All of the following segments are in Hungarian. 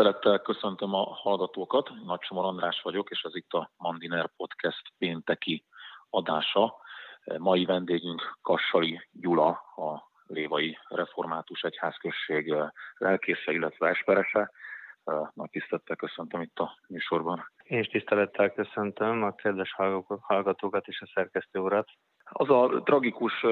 Tisztelettel köszöntöm a hallgatókat, Nagy Somor András vagyok, és ez itt a Mandiner Podcast pénteki adása. Mai vendégünk Kassali Gyula, a Lévai Református Egyházközség lelkésze, illetve esperese. Nagy tisztelettel köszöntöm itt a műsorban. Én is tisztelettel köszöntöm a kedves hallgatókat és a szerkesztő urat. Az a tragikus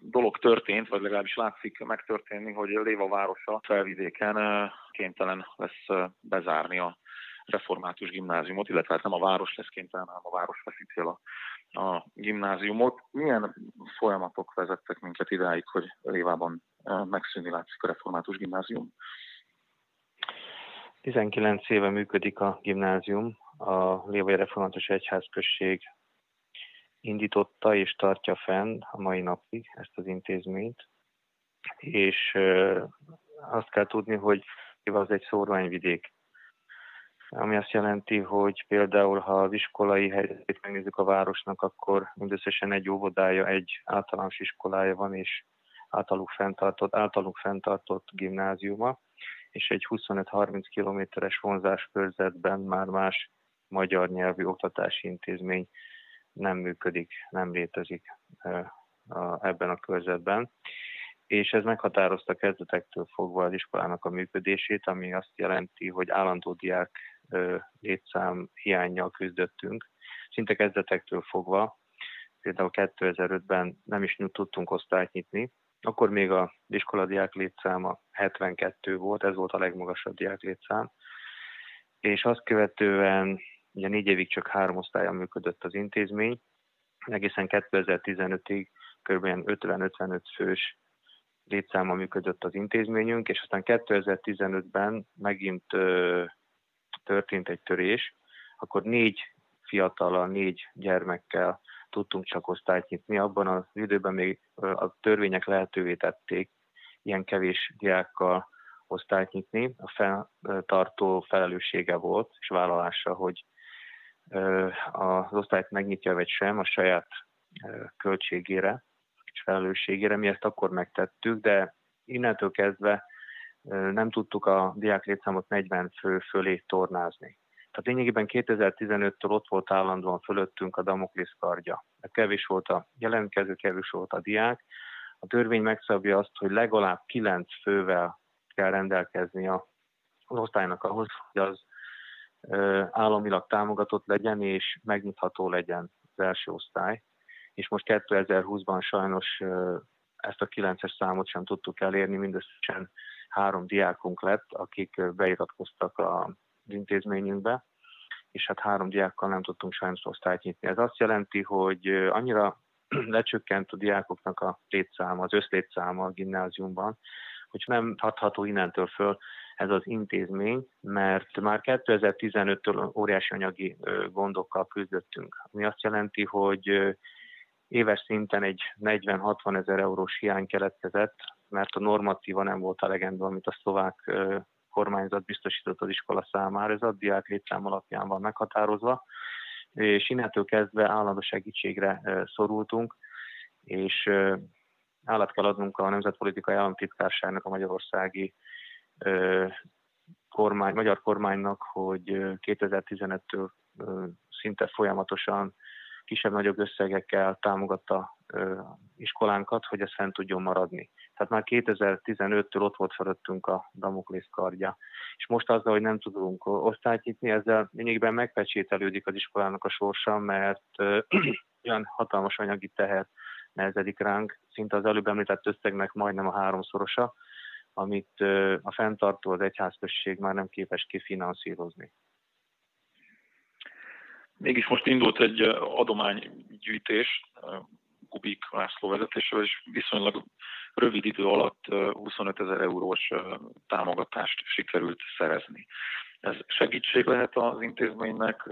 dolog történt, vagy legalábbis látszik megtörténni, hogy Léva városa felvidéken kénytelen lesz bezárni a református gimnáziumot, illetve hát nem a város lesz kénytelen, hanem a város veszi a, a gimnáziumot. Milyen folyamatok vezettek minket idáig, hogy Lévában megszűnni látszik a református gimnázium? 19 éve működik a gimnázium, a Lévai Református Egyházközség indította és tartja fenn a mai napig ezt az intézményt, és azt kell tudni, hogy az egy szórványvidék, ami azt jelenti, hogy például ha az iskolai helyzetét megnézzük a városnak, akkor mindösszesen egy óvodája, egy általános iskolája van, és általuk fenntartott, általuk fenntartott gimnáziuma, és egy 25-30 kilométeres vonzás körzetben már más magyar nyelvű oktatási intézmény nem működik, nem létezik ebben a körzetben. És ez meghatározta kezdetektől fogva az iskolának a működését, ami azt jelenti, hogy állandó diák létszám hiányjal küzdöttünk. Szinte kezdetektől fogva, például 2005-ben nem is tudtunk osztályt nyitni, akkor még a iskoladiák létszáma 72 volt, ez volt a legmagasabb diák létszám, és azt követően ugye négy évig csak három osztályon működött az intézmény, egészen 2015-ig kb. 50-55 fős létszáma működött az intézményünk, és aztán 2015-ben megint ö, történt egy törés, akkor négy fiatalal, négy gyermekkel tudtunk csak osztályt nyitni. Abban az időben még a törvények lehetővé tették ilyen kevés diákkal osztályt nyitni. A feltartó felelőssége volt és vállalása, hogy az osztályt megnyitja vagy sem a saját költségére és felelősségére. Mi ezt akkor megtettük, de innentől kezdve nem tudtuk a diák létszámot 40 fő fölé tornázni. Tehát lényegében 2015-től ott volt állandóan fölöttünk a Damoklész kardja. Kevés volt a jelentkező, kevés volt a diák. A törvény megszabja azt, hogy legalább 9 fővel kell rendelkezni a osztálynak ahhoz, hogy az államilag támogatott legyen és megnyitható legyen az első osztály. És most 2020-ban sajnos ezt a 9-es számot sem tudtuk elérni, mindösszesen három diákunk lett, akik beiratkoztak a intézményünkbe, és hát három diákkal nem tudtunk sajnos osztályt nyitni. Ez azt jelenti, hogy annyira lecsökkent a diákoknak a létszáma, az összlétszáma a gimnáziumban, hogy nem hatható innentől föl ez az intézmény, mert már 2015-től óriási anyagi gondokkal küzdöttünk. Ami azt jelenti, hogy éves szinten egy 40-60 ezer eurós hiány keletkezett, mert a normatíva nem volt elegendő, amit a szlovák kormányzat biztosított az iskola számára, ez a diák létszám alapján van meghatározva, és innentől kezdve állandó segítségre szorultunk, és állat kell adnunk a Nemzetpolitikai Államtitkárságnak, a Magyarországi kormány, magyar kormánynak, hogy 2015-től szinte folyamatosan kisebb-nagyobb összegekkel támogatta iskolánkat, hogy ez fent tudjon maradni. Tehát már 2015-től ott volt fölöttünk a Damoklész kardja. És most azzal, hogy nem tudunk osztályt nyitni, ezzel lényegben megpecsételődik az iskolának a sorsa, mert olyan hatalmas anyagi teher nehezedik ránk, szinte az előbb említett összegnek majdnem a háromszorosa, amit a fenntartó az egyházközség már nem képes kifinanszírozni. Mégis most indult egy adománygyűjtés, Kubik László vezetésével, és viszonylag rövid idő alatt 25 ezer eurós támogatást sikerült szerezni. Ez segítség lehet az intézménynek,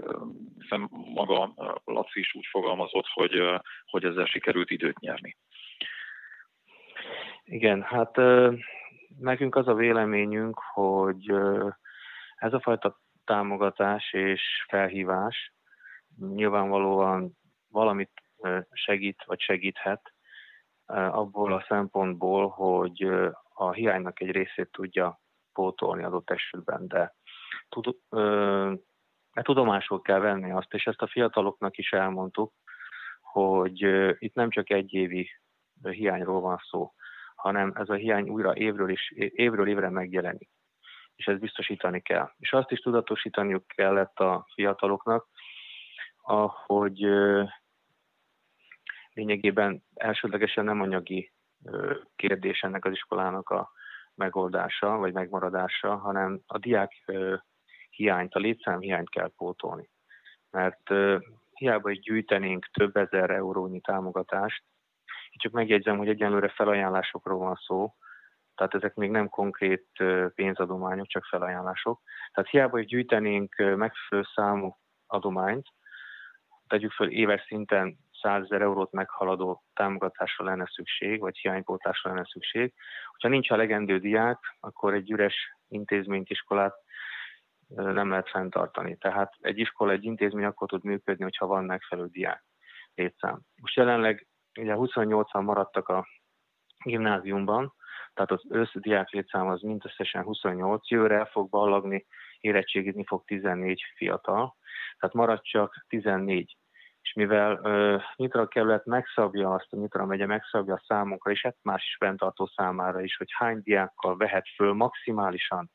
hiszen maga Laci is úgy fogalmazott, hogy, hogy ezzel sikerült időt nyerni. Igen, hát nekünk az a véleményünk, hogy ez a fajta támogatás és felhívás nyilvánvalóan valamit segít vagy segíthet abból a szempontból, hogy a hiánynak egy részét tudja pótolni adott esetben, de tud, ö, tudomásul kell venni azt, és ezt a fiataloknak is elmondtuk, hogy itt nem csak egy évi hiányról van szó, hanem ez a hiány újra évről, is, évről évre megjelenik. És ezt biztosítani kell. És azt is tudatosítaniuk kellett a fiataloknak, hogy lényegében elsődlegesen nem anyagi kérdés ennek az iskolának a megoldása vagy megmaradása, hanem a diák hiányt, a létszám hiányt kell pótolni. Mert hiába is gyűjtenénk több ezer eurónyi támogatást, csak megjegyzem, hogy egyenlőre felajánlásokról van szó, tehát ezek még nem konkrét pénzadományok, csak felajánlások. Tehát hiába is gyűjtenénk megfelelő számú adományt, tegyük föl éves szinten 100 ezer eurót meghaladó támogatásra lenne szükség, vagy hiánypótlásra lenne szükség. Hogyha nincs a legendő diák, akkor egy üres intézményt, iskolát nem lehet fenntartani. Tehát egy iskola, egy intézmény akkor tud működni, hogyha van megfelelő diák létszám. Most jelenleg ugye 28-an maradtak a gimnáziumban, tehát az összdiák létszám az mindösszesen 28, jövőre el fog ballagni, érettségizni fog 14 fiatal, tehát marad csak 14 és mivel uh, Nyitra kerület megszabja azt, a Nyitra megye megszabja a számunkra, és hát más is fenntartó számára is, hogy hány diákkal vehet föl maximálisan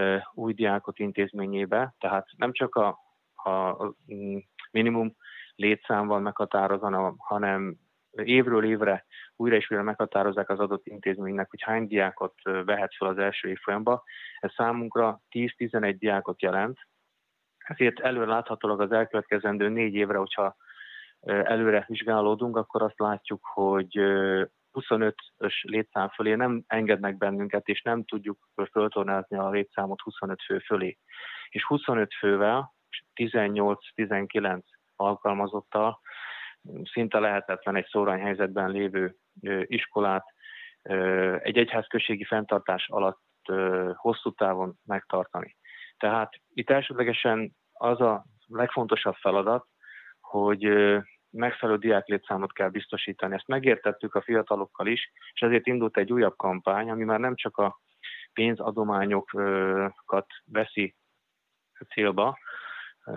uh, új diákot intézményébe, tehát nem csak a, a, a minimum létszám van meghatározva, hanem évről évre újra és újra meghatározzák az adott intézménynek, hogy hány diákot vehet fel az első évfolyamba. Ez számunkra 10-11 diákot jelent, ezért előre láthatólag az elkövetkezendő négy évre, hogyha előre vizsgálódunk, akkor azt látjuk, hogy 25-ös létszám fölé nem engednek bennünket, és nem tudjuk föltornázni a létszámot 25 fő fölé. És 25 fővel, 18-19 alkalmazottal szinte lehetetlen egy szórányhelyzetben lévő iskolát egy egyházközségi fenntartás alatt hosszú távon megtartani. Tehát itt elsődlegesen az a legfontosabb feladat, hogy megfelelő diáklétszámot kell biztosítani. Ezt megértettük a fiatalokkal is, és ezért indult egy újabb kampány, ami már nem csak a pénzadományokat veszi célba,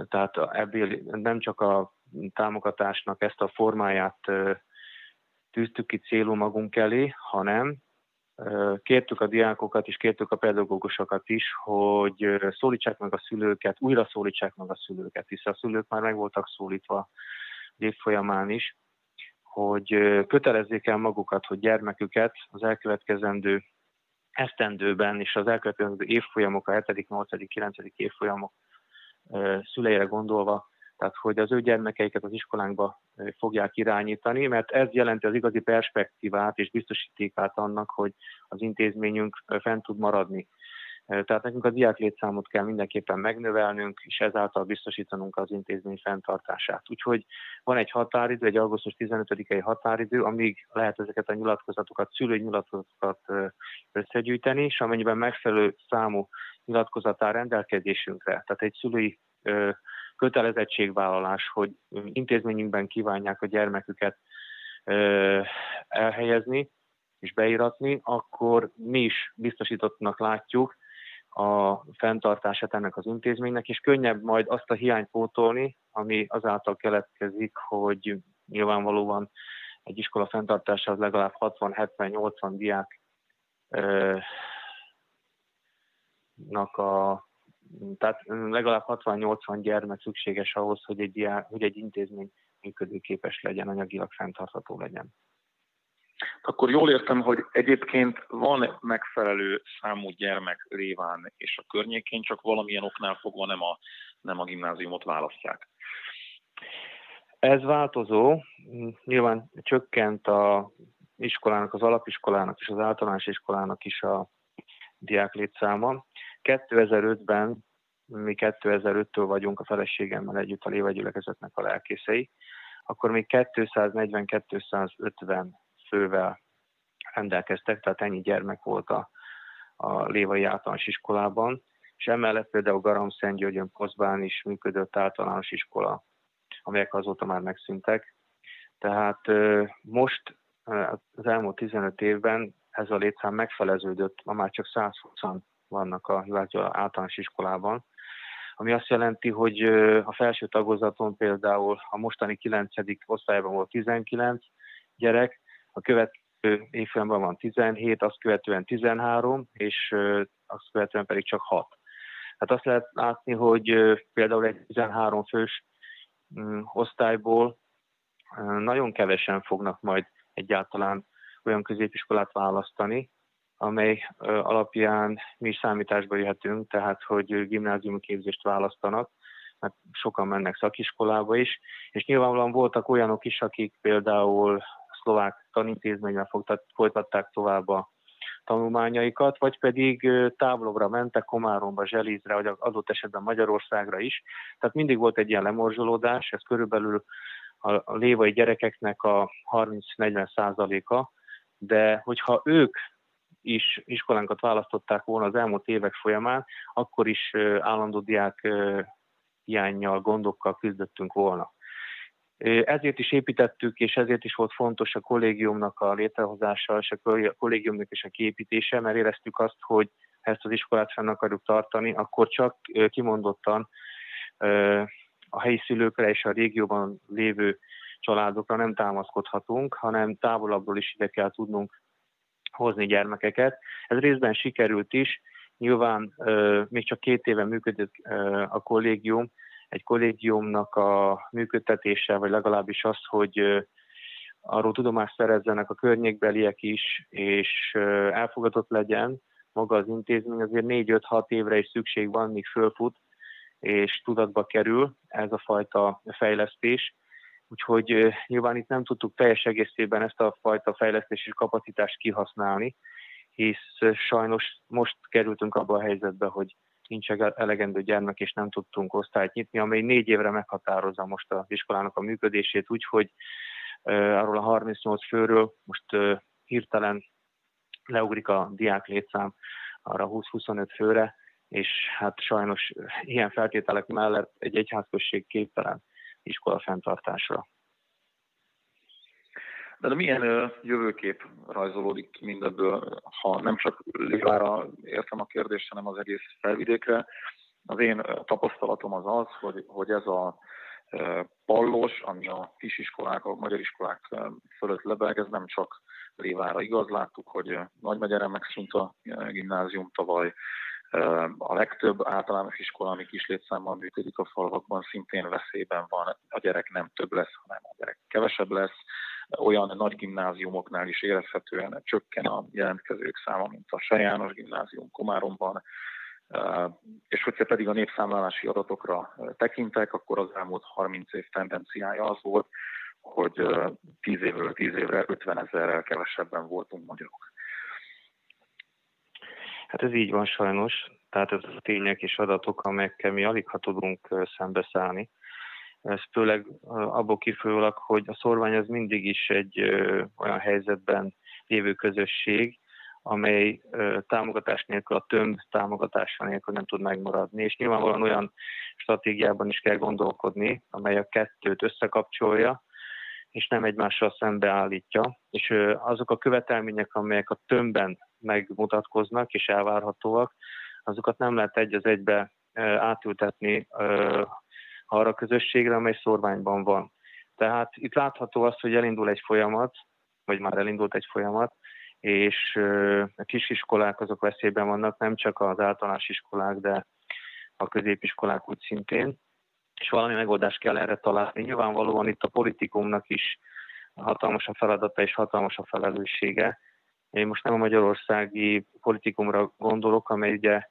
tehát ebből nem csak a támogatásnak ezt a formáját tűztük ki célú magunk elé, hanem kértük a diákokat és kértük a pedagógusokat is, hogy szólítsák meg a szülőket, újra szólítsák meg a szülőket, hiszen a szülők már meg voltak szólítva év folyamán is, hogy kötelezzék el magukat, hogy gyermeküket az elkövetkezendő esztendőben és az elkövetkezendő évfolyamok, a 7., 8., 9. évfolyamok szüleire gondolva tehát hogy az ő gyermekeiket az iskolánkba fogják irányítani, mert ez jelenti az igazi perspektívát és biztosítékát annak, hogy az intézményünk fent tud maradni. Tehát nekünk a diák létszámot kell mindenképpen megnövelnünk, és ezáltal biztosítanunk az intézmény fenntartását. Úgyhogy van egy határidő, egy augusztus 15-i határidő, amíg lehet ezeket a nyilatkozatokat, szülői nyilatkozatokat összegyűjteni, és amennyiben megfelelő számú nyilatkozat áll rendelkezésünkre, tehát egy szülői kötelezettségvállalás, hogy intézményünkben kívánják a gyermeküket elhelyezni és beíratni, akkor mi is biztosítottnak látjuk a fenntartását ennek az intézménynek, és könnyebb majd azt a hiányt pótolni, ami azáltal keletkezik, hogy nyilvánvalóan egy iskola fenntartásához legalább 60-70-80 diák nak a tehát legalább 60-80 gyermek szükséges ahhoz, hogy egy, ilyen, hogy egy intézmény működőképes legyen, anyagilag fenntartható legyen. Akkor jól értem, hogy egyébként van megfelelő számú gyermek Réván és a környékén, csak valamilyen oknál fogva nem a, nem a gimnáziumot választják. Ez változó. Nyilván csökkent a iskolának, az alapiskolának és az általános iskolának is a diák létszáma. 2005-ben, mi 2005-től vagyunk a feleségemmel együtt a lévegyülekezetnek a lelkészei, akkor még 240-250 fővel rendelkeztek, tehát ennyi gyermek volt a, a Lévai általános iskolában, és emellett például Garam Györgyön Poszbán is működött általános iskola, amelyek azóta már megszűntek. Tehát most az elmúlt 15 évben ez a létszám megfeleződött, ma már csak 120 vannak a Hivágyal általános iskolában, ami azt jelenti, hogy a felső tagozaton például a mostani 9. osztályban volt 19 gyerek, a következő évfolyamban van 17, azt követően 13, és azt követően pedig csak 6. Hát azt lehet látni, hogy például egy 13 fős mm, osztályból nagyon kevesen fognak majd egyáltalán olyan középiskolát választani, amely alapján mi is számításba jöhetünk, tehát hogy gimnáziumi képzést választanak, mert sokan mennek szakiskolába is, és nyilvánvalóan voltak olyanok is, akik például szlovák tanintézményben folytatták tovább a tanulmányaikat, vagy pedig távolabbra mentek Komáromba, Zselízre, vagy adott esetben Magyarországra is. Tehát mindig volt egy ilyen lemorzsolódás, ez körülbelül a lévai gyerekeknek a 30-40 százaléka, de hogyha ők is iskolánkat választották volna az elmúlt évek folyamán, akkor is állandó diák hiányjal, gondokkal küzdöttünk volna. Ezért is építettük, és ezért is volt fontos a kollégiumnak a létrehozása, és a kollégiumnak is a kiépítése, mert éreztük azt, hogy ha ezt az iskolát fenn akarjuk tartani, akkor csak kimondottan a helyi szülőkre és a régióban lévő családokra nem támaszkodhatunk, hanem távolabbról is ide kell tudnunk hozni gyermekeket. Ez részben sikerült is, nyilván még csak két éve működik a kollégium, egy kollégiumnak a működtetése, vagy legalábbis az, hogy arról tudomást szerezzenek a környékbeliek is, és elfogadott legyen maga az intézmény, azért 4-5-6 évre is szükség van, míg fölfut, és tudatba kerül ez a fajta fejlesztés. Úgyhogy nyilván itt nem tudtuk teljes egészében ezt a fajta fejlesztési kapacitást kihasználni, hisz sajnos most kerültünk abba a helyzetbe, hogy nincs elegendő gyermek, és nem tudtunk osztályt nyitni, amely négy évre meghatározza most az iskolának a működését, úgyhogy arról a 38 főről most hirtelen leugrik a diák létszám arra 20-25 főre, és hát sajnos ilyen feltételek mellett egy egyházközség képtelen iskola fenntartásra. De, de milyen jövőkép rajzolódik ki mindebből, ha nem csak Lévára értem a kérdést, hanem az egész felvidékre. Az én tapasztalatom az az, hogy, hogy ez a pallos, ami a kisiskolák, a magyar iskolák fölött lebeg, ez nem csak Lévára igaz. Láttuk, hogy Nagymegyere megszűnt a gimnázium tavaly, a legtöbb általános iskola, ami kis létszámmal működik a falvakban, szintén veszélyben van. A gyerek nem több lesz, hanem a gyerek kevesebb lesz. Olyan nagy gimnáziumoknál is érezhetően csökken a jelentkezők száma, mint a Sejános gimnázium Komáromban, és hogyha pedig a népszámlálási adatokra tekintek, akkor az elmúlt 30 év tendenciája az volt, hogy 10 évről 10 évre 50 ezerrel kevesebben voltunk magyarok. Hát ez így van sajnos, tehát ez a tények és adatok, amelyekkel mi alig ha tudunk szembeszállni. Ez főleg abból kifolyólag, hogy a szorvány az mindig is egy olyan helyzetben lévő közösség, amely támogatás nélkül, a tömb támogatása nélkül nem tud megmaradni, és nyilvánvalóan olyan stratégiában is kell gondolkodni, amely a kettőt összekapcsolja, és nem egymással szembeállítja, és azok a követelmények, amelyek a tömbben megmutatkoznak és elvárhatóak, azokat nem lehet egy az egybe átültetni arra a közösségre, amely szorványban van. Tehát itt látható az, hogy elindul egy folyamat, vagy már elindult egy folyamat, és a kisiskolák azok veszélyben vannak, nem csak az általános iskolák, de a középiskolák úgy szintén, és valami megoldást kell erre találni. Nyilvánvalóan itt a politikumnak is hatalmas a feladata és hatalmas a felelőssége, én most nem a magyarországi politikumra gondolok, amely ugye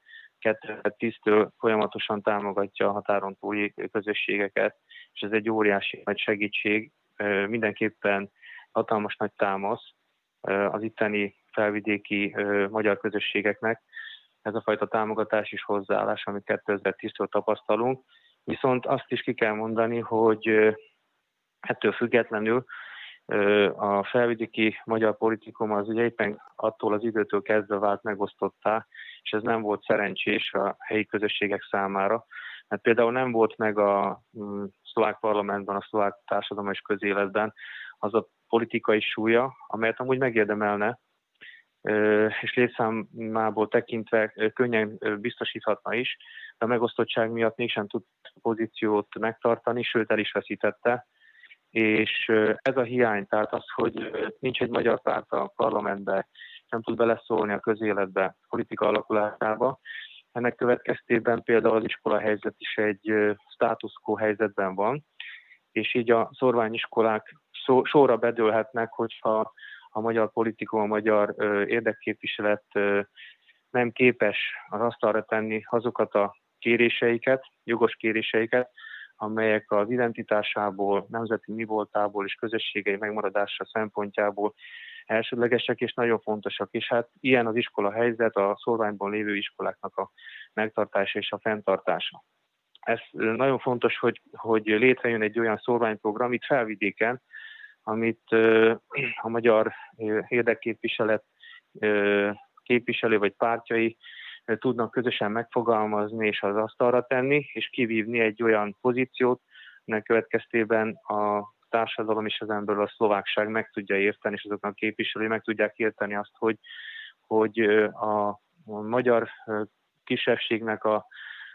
2010-től folyamatosan támogatja a határon túli közösségeket, és ez egy óriási nagy segítség, mindenképpen hatalmas nagy támasz az itteni felvidéki magyar közösségeknek. Ez a fajta támogatás és hozzáállás, amit 2010-től tapasztalunk. Viszont azt is ki kell mondani, hogy ettől függetlenül a felvidéki magyar politikum az ugye éppen attól az időtől kezdve vált megosztottá, és ez nem volt szerencsés a helyi közösségek számára. Mert például nem volt meg a mm, szlovák parlamentben, a szlovák társadalom és közéletben az a politikai súlya, amelyet amúgy megérdemelne, és létszámából tekintve könnyen biztosíthatna is, de a megosztottság miatt mégsem tud pozíciót megtartani, sőt el is veszítette. És ez a hiány, tehát az, hogy nincs egy magyar párt a parlamentben, nem tud beleszólni a közéletbe, politika alakulásába, ennek következtében például az iskola helyzet is egy status quo helyzetben van, és így a szorványiskolák sorra bedőlhetnek, hogyha a magyar politikum, a magyar érdekképviselet nem képes az asztalra tenni azokat a kéréseiket, jogos kéréseiket, amelyek az identitásából, nemzeti mi voltából és közösségei megmaradása szempontjából elsődlegesek és nagyon fontosak. És hát ilyen az iskola helyzet, a szorványban lévő iskoláknak a megtartása és a fenntartása. Ez nagyon fontos, hogy, hogy létrejön egy olyan szorványprogram itt felvidéken, amit a magyar érdekképviselet képviselő vagy pártjai tudnak közösen megfogalmazni és az asztalra tenni, és kivívni egy olyan pozíciót, ennek következtében a társadalom és az ember a szlovákság meg tudja érteni, és azoknak képviselői meg tudják érteni azt, hogy, hogy a magyar kisebbségnek a,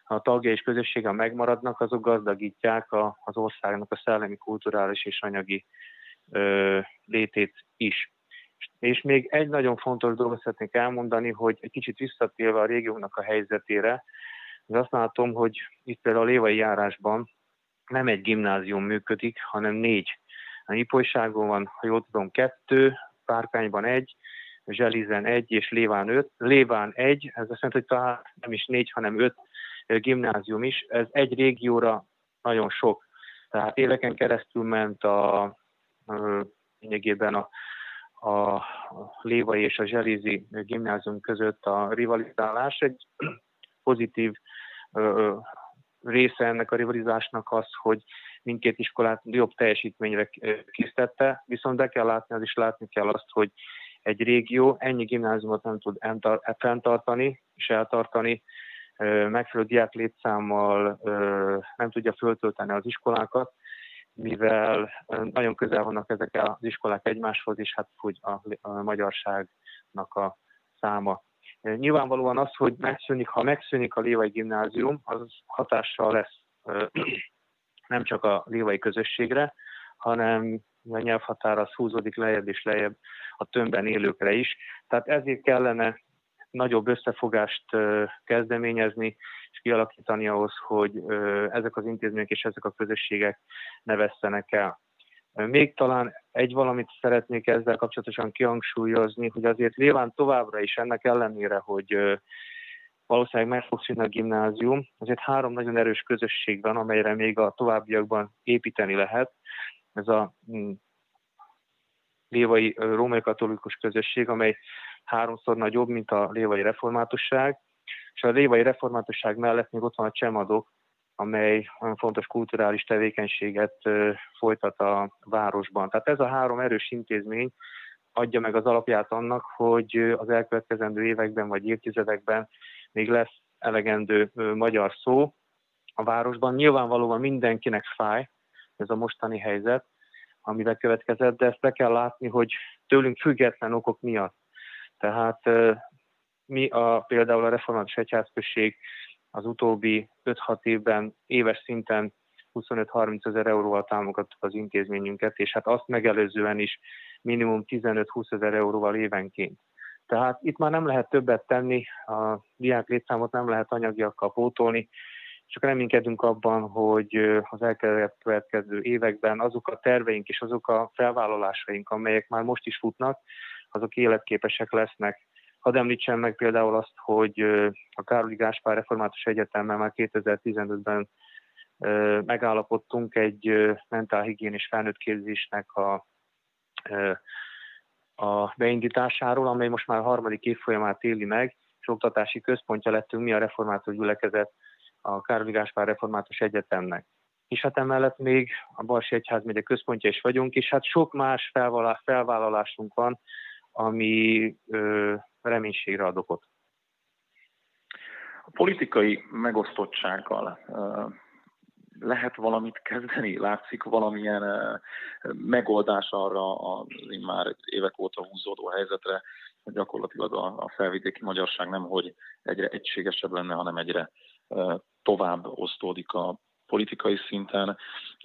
a tagja és közössége megmaradnak, azok gazdagítják a, az országnak a szellemi, kulturális és anyagi ö, létét is. És még egy nagyon fontos dolgot szeretnék elmondani, hogy egy kicsit visszatérve a régiónak a helyzetére, az azt látom, hogy itt például a Lévai járásban nem egy gimnázium működik, hanem négy. A Ipolyságon van, ha jól tudom, kettő, Párkányban egy, Zselizen egy és Léván öt. Léván egy, ez azt jelenti, hogy talán nem is négy, hanem öt gimnázium is. Ez egy régióra nagyon sok. Tehát éveken keresztül ment a, lényegében a, a Lévai és a Zselizi gimnázium között a rivalizálás. Egy pozitív része ennek a rivalizásnak az, hogy mindkét iskolát jobb teljesítményre készítette, viszont be kell látni, az is látni kell azt, hogy egy régió ennyi gimnáziumot nem tud fenntartani és eltartani, megfelelő diák létszámmal nem tudja föltölteni az iskolákat, mivel nagyon közel vannak ezek az iskolák egymáshoz, és hát úgy a, a magyarságnak a száma. Nyilvánvalóan az, hogy megszűnik, ha megszűnik a Lévai gimnázium, az hatással lesz nem csak a lévai közösségre, hanem a nyelvhatár az húzódik lejjebb és lejjebb a tömbben élőkre is. Tehát ezért kellene nagyobb összefogást kezdeményezni, kialakítani ahhoz, hogy ezek az intézmények és ezek a közösségek ne vesztenek el. Még talán egy valamit szeretnék ezzel kapcsolatosan kihangsúlyozni, hogy azért nyilván továbbra is ennek ellenére, hogy valószínűleg meg fog szűnni a gimnázium, azért három nagyon erős közösség van, amelyre még a továbbiakban építeni lehet. Ez a mm, lévai római katolikus közösség, amely háromszor nagyobb, mint a lévai reformátusság, és a lévai reformátusság mellett még ott van a csemadok, amely olyan fontos kulturális tevékenységet folytat a városban. Tehát ez a három erős intézmény adja meg az alapját annak, hogy az elkövetkezendő években vagy évtizedekben még lesz elegendő magyar szó a városban. Nyilvánvalóan mindenkinek fáj ez a mostani helyzet, amivel következett, de ezt be kell látni, hogy tőlünk független okok miatt. Tehát mi a, például a református egyházközség az utóbbi 5-6 évben éves szinten 25-30 ezer euróval támogattuk az intézményünket, és hát azt megelőzően is minimum 15-20 ezer euróval évenként. Tehát itt már nem lehet többet tenni, a diák létszámot nem lehet anyagiakkal pótolni, csak reménykedünk abban, hogy az elkövetkező években azok a terveink és azok a felvállalásaink, amelyek már most is futnak, azok életképesek lesznek. Hadd említsem meg például azt, hogy a Károli Gáspár Református Egyetemmel már 2015-ben megállapodtunk egy mentálhigiénis felnőttképzésnek a, a beindításáról, amely most már a harmadik évfolyamát éli meg, és oktatási központja lettünk mi a református gyülekezet a Károli Gáspár Református Egyetemnek. És hát emellett még a Barsi Egyházmegye központja is vagyunk, és hát sok más felvállalásunk van, ami reménységre ad okot. A politikai megosztottsággal lehet valamit kezdeni? Látszik valamilyen megoldás arra az már évek óta húzódó helyzetre, gyakorlatilag a, a felvidéki magyarság nem hogy egyre egységesebb lenne, hanem egyre tovább osztódik a politikai szinten,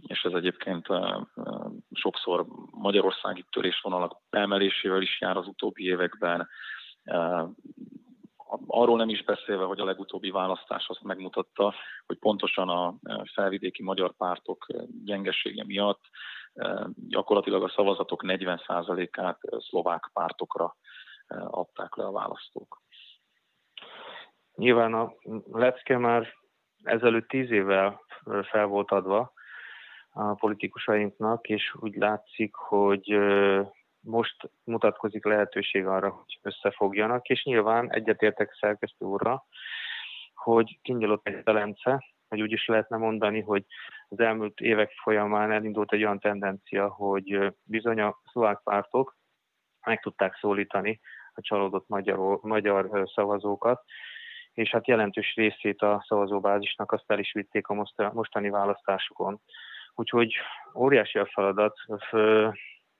és ez egyébként sokszor magyarországi törésvonalak beemelésével is jár az utóbbi években. Arról nem is beszélve, hogy a legutóbbi választás azt megmutatta, hogy pontosan a felvidéki magyar pártok gyengesége miatt gyakorlatilag a szavazatok 40%-át szlovák pártokra adták le a választók. Nyilván a lecke már ezelőtt tíz évvel fel volt adva a politikusainknak, és úgy látszik, hogy most mutatkozik lehetőség arra, hogy összefogjanak, és nyilván egyetértek szerkesztő úrra, hogy kinyílott egy telence, hogy úgy is lehetne mondani, hogy az elmúlt évek folyamán elindult egy olyan tendencia, hogy bizony a szlovák pártok meg tudták szólítani a csalódott magyar, magyar szavazókat, és hát jelentős részét a szavazóbázisnak azt el is vitték a mostani választásokon. Úgyhogy óriási a feladat,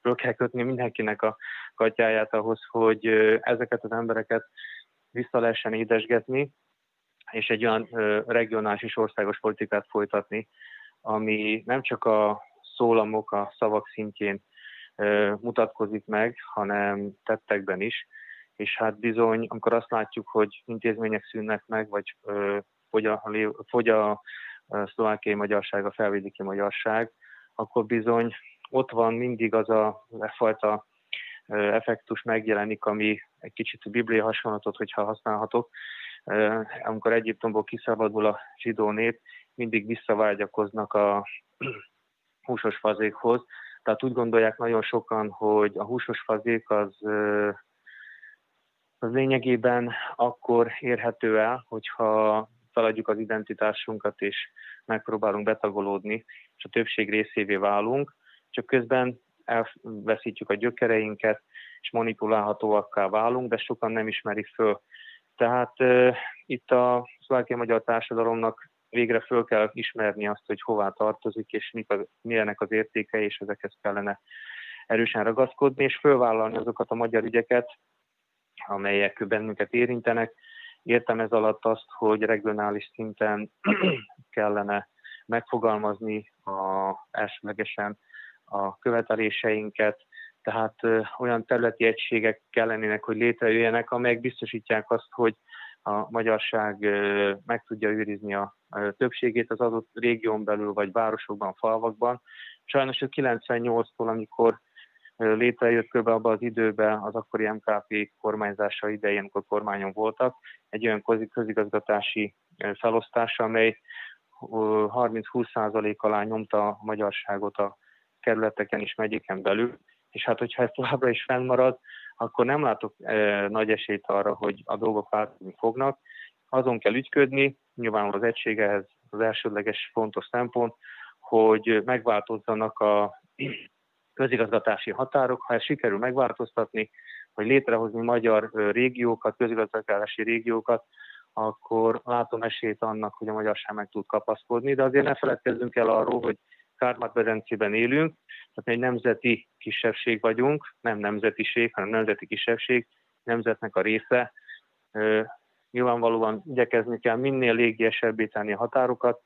föl kell kötni mindenkinek a katyáját ahhoz, hogy ezeket az embereket vissza lehessen édesgetni, és egy olyan regionális és országos politikát folytatni, ami nem csak a szólamok, a szavak szintjén mutatkozik meg, hanem tettekben is, és hát bizony, amikor azt látjuk, hogy intézmények szűnnek meg, vagy fogy, a, a szlovákiai magyarság, a felvidéki magyarság, akkor bizony ott van mindig az a fajta effektus megjelenik, ami egy kicsit a biblia hasonlatot, hogyha használhatok, amikor Egyiptomból kiszabadul a zsidó nép, mindig visszavágyakoznak a húsos fazékhoz. Tehát úgy gondolják nagyon sokan, hogy a húsos fazék az az lényegében akkor érhető el, hogyha feladjuk az identitásunkat, és megpróbálunk betagolódni, és a többség részévé válunk, csak közben elveszítjük a gyökereinket, és manipulálhatóakká válunk, de sokan nem ismerik föl. Tehát uh, itt a szlovákia magyar társadalomnak végre föl kell ismerni azt, hogy hová tartozik, és mik az, milyenek az értékei, és ezekhez kellene erősen ragaszkodni, és fölvállalni azokat a magyar ügyeket, amelyek bennünket érintenek. Értem ez alatt azt, hogy regionális szinten kellene megfogalmazni a, elsőlegesen a követeléseinket, tehát olyan területi egységek kellenének, hogy létrejöjjenek, amelyek biztosítják azt, hogy a magyarság meg tudja őrizni a többségét az adott régión belül, vagy városokban, falvakban. Sajnos a 98-tól, amikor létrejött kb. abban az időben az akkori MKP kormányzása idején, amikor kormányon voltak, egy olyan közigazgatási felosztása, amely 30-20% alá nyomta a magyarságot a kerületeken és megyéken belül, és hát hogyha ez továbbra is fennmarad, akkor nem látok e, nagy esélyt arra, hogy a dolgok változni fognak. Azon kell ügyködni, nyilván az egységehez az elsődleges fontos szempont, hogy megváltozzanak a közigazgatási határok, ha ezt sikerül megváltoztatni, hogy létrehozni magyar régiókat, közigazgatási régiókat, akkor látom esélyt annak, hogy a magyarság meg tud kapaszkodni, de azért ne feledkezzünk el arról, hogy Kárpát-medencében élünk, tehát egy nemzeti kisebbség vagyunk, nem nemzetiség, hanem nemzeti kisebbség, nemzetnek a része. Nyilvánvalóan igyekezni kell minél légiesebbé tenni a határokat,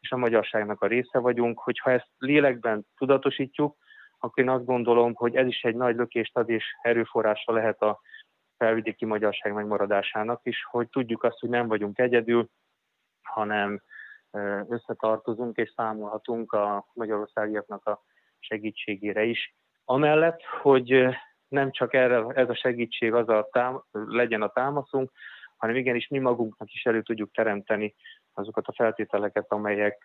és a magyarságnak a része vagyunk, hogyha ezt lélekben tudatosítjuk, akkor én azt gondolom, hogy ez is egy nagy lökést ad és erőforrása lehet a felvidéki magyarság megmaradásának is, hogy tudjuk azt, hogy nem vagyunk egyedül, hanem összetartozunk és számolhatunk a magyarországiaknak a segítségére is. Amellett, hogy nem csak erre, ez a segítség az a tám, legyen a támaszunk, hanem igenis mi magunknak is elő tudjuk teremteni azokat a feltételeket, amelyek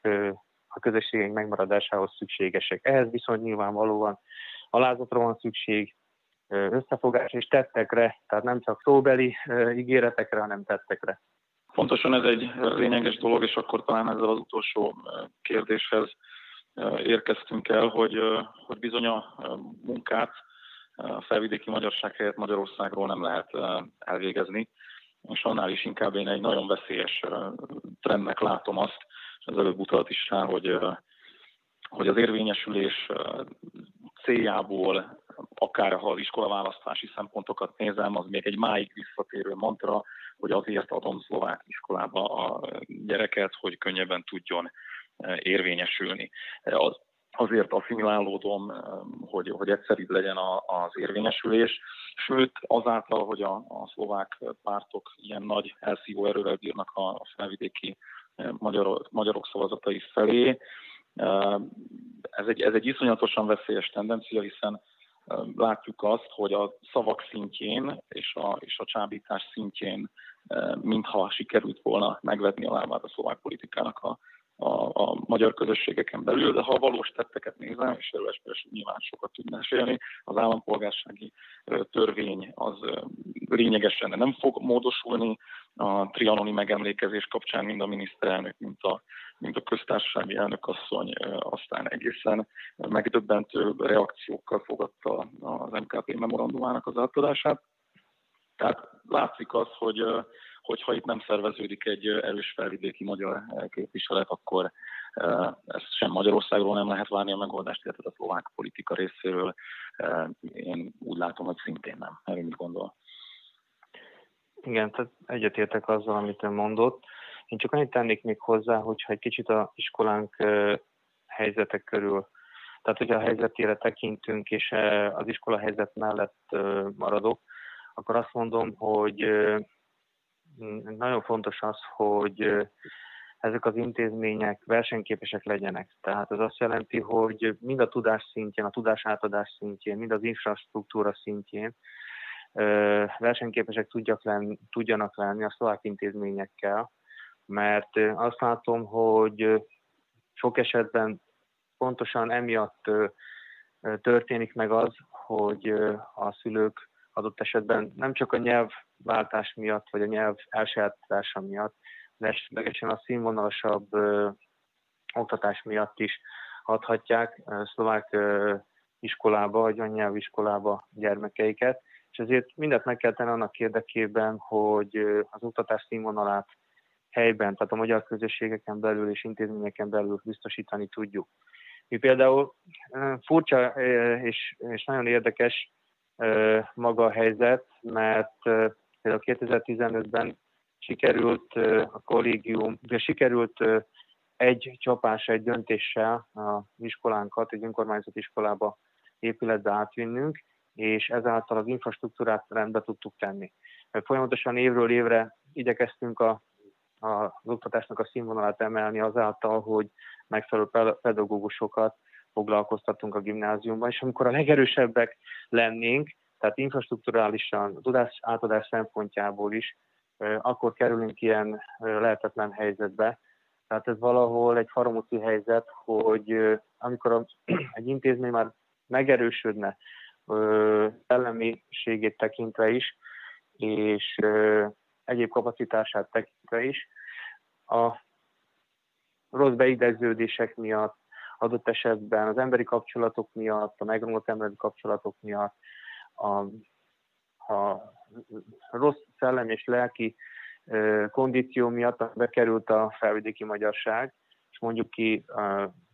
a közösségeink megmaradásához szükségesek. Ehhez viszont nyilvánvalóan alázatra van szükség, összefogás és tettekre, tehát nem csak szóbeli ígéretekre, hanem tettekre. Pontosan ez egy lényeges dolog, és akkor talán ezzel az utolsó kérdéshez érkeztünk el, hogy, hogy bizony a munkát a felvidéki magyarság helyett Magyarországról nem lehet elvégezni, és annál is inkább én egy nagyon veszélyes trendnek látom azt, az előbb utalt is rá, hogy, hogy az érvényesülés céljából, akár ha iskolaválasztási szempontokat nézem, az még egy máig visszatérő mantra, hogy azért adom szlovák iskolába a gyereket, hogy könnyebben tudjon érvényesülni. Az, azért asszimilálódom, hogy, hogy egyszerűbb legyen az érvényesülés, sőt azáltal, hogy a, a szlovák pártok ilyen nagy elszívó erővel bírnak a, a felvidéki magyarok, magyarok szavazatai felé, ez egy, ez egy iszonyatosan veszélyes tendencia, hiszen látjuk azt, hogy a szavak szintjén és a, és a csábítás szintjén mintha sikerült volna megvetni a lábát a szlovák politikának a, a, a magyar közösségeken belül, de ha a valós tetteket nézem, és erről Esperes nyilván sokat tud mesélni, az állampolgársági törvény az lényegesen nem fog módosulni, a trianoni megemlékezés kapcsán mind a miniszterelnök, mint a, mint a köztársasági elnökasszony aztán egészen megdöbbentő reakciókkal fogadta az MKP memorandumának az átadását. Tehát látszik az, hogy hogyha itt nem szerveződik egy erős felvidéki magyar képviselet, akkor ezt sem Magyarországról nem lehet várni a megoldást, illetve a szlovák politika részéről én úgy látom, hogy szintén nem. Erről mit gondol? Igen, tehát egyetértek azzal, amit ön mondott. Én csak annyit tennék még hozzá, hogyha egy kicsit a iskolánk helyzetek körül, tehát hogyha a helyzetére tekintünk, és az iskola helyzet mellett maradok, akkor azt mondom, hogy nagyon fontos az, hogy ezek az intézmények versenyképesek legyenek. Tehát ez azt jelenti, hogy mind a tudás szintjén, a tudás átadás szintjén, mind az infrastruktúra szintjén versenyképesek tudjak lenni, tudjanak lenni a szlovák intézményekkel, mert azt látom, hogy sok esetben pontosan emiatt történik meg az, hogy a szülők adott esetben nem csak a nyelvváltás miatt, vagy a nyelv elsajátítása miatt, de esetlegesen a színvonalasabb ö, oktatás miatt is adhatják szlovák ö, iskolába, vagy anyanyelviskolába gyermekeiket, és ezért mindent meg kell tenni annak érdekében, hogy az oktatás színvonalát helyben, tehát a magyar közösségeken belül és intézményeken belül biztosítani tudjuk. Mi például furcsa és, és nagyon érdekes maga a helyzet, mert például 2015-ben sikerült a kollégium, de sikerült egy csapás, egy döntéssel a iskolánkat, egy önkormányzati iskolába épületbe átvinnünk, és ezáltal az infrastruktúrát rendbe tudtuk tenni. Folyamatosan évről évre igyekeztünk a, a, az oktatásnak a színvonalát emelni azáltal, hogy megfelelő pedagógusokat foglalkoztatunk a gimnáziumban, és amikor a legerősebbek lennénk, tehát infrastruktúrálisan, tudás átadás szempontjából is, akkor kerülünk ilyen lehetetlen helyzetbe. Tehát ez valahol egy faramúci helyzet, hogy amikor egy intézmény már megerősödne szellemiségét tekintve is, és egyéb kapacitását tekintve is, a rossz beidegződések miatt, adott esetben az emberi kapcsolatok miatt, a megromlott emberi kapcsolatok miatt, a, a rossz szellem és lelki kondíció miatt bekerült a felvidéki magyarság, és mondjuk ki a,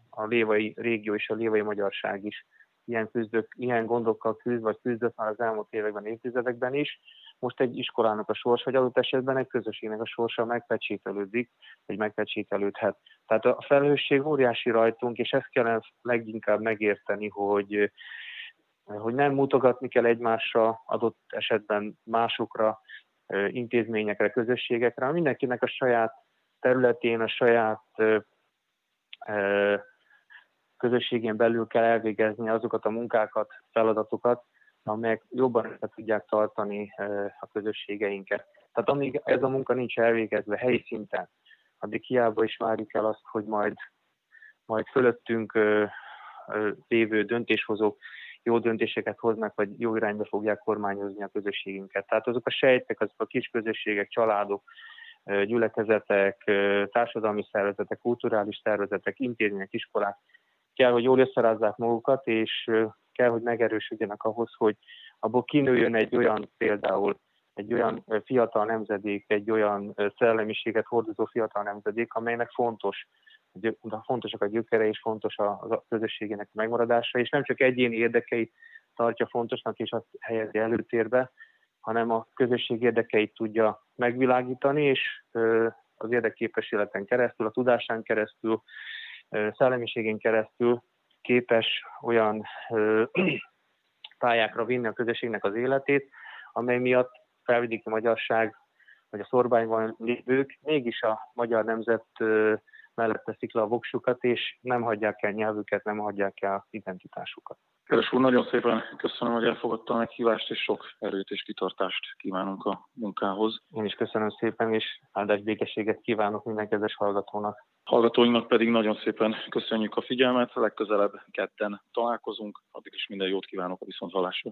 a lévai régió és a lévai magyarság is ilyen, küzdök, ilyen gondokkal küzd, vagy küzdött már az elmúlt években, évtizedekben is. Most egy iskolának a sors, vagy adott esetben egy közösségnek a sorsa megpecsételődik, vagy megpecsételődhet. Tehát a felelősség óriási rajtunk, és ezt kellene leginkább megérteni, hogy hogy nem mutogatni kell egymásra, adott esetben másokra, intézményekre, közösségekre, mindenkinek a saját területén, a saját közösségén belül kell elvégezni azokat a munkákat, feladatokat, amelyek jobban össze tudják tartani a közösségeinket. Tehát amíg ez a munka nincs elvégezve helyi szinten, addig hiába is várjuk el azt, hogy majd, majd fölöttünk lévő döntéshozók jó döntéseket hoznak, vagy jó irányba fogják kormányozni a közösségünket. Tehát azok a sejtek, azok a kis közösségek, családok, gyülekezetek, társadalmi szervezetek, kulturális szervezetek, intézmények, iskolák kell, hogy jól összerázzák magukat, és kell, hogy megerősödjenek ahhoz, hogy abból kinőjön egy olyan például egy olyan fiatal nemzedék, egy olyan szellemiséget hordozó fiatal nemzedék, amelynek fontos, fontosak a gyökere és fontos a közösségének megmaradása, és nem csak egyéni érdekeit tartja fontosnak és azt helyezi előtérbe, hanem a közösség érdekeit tudja megvilágítani, és az érdekképes életen keresztül, a tudásán keresztül, szellemiségén keresztül képes olyan pályákra vinni a közösségnek az életét, amely miatt felvidéki magyarság, vagy a szorbányban lévők mégis a magyar nemzet mellett teszik le a voksukat, és nem hagyják el nyelvüket, nem hagyják el identitásukat. Kedves úr, nagyon szépen köszönöm, hogy elfogadta a meghívást, és sok erőt és kitartást kívánunk a munkához. Én is köszönöm szépen, és áldás békességet kívánok minden kedves hallgatónak. Hallgatóinknak pedig nagyon szépen köszönjük a figyelmet, legközelebb ketten találkozunk, addig is minden jót kívánok a viszonthallásra.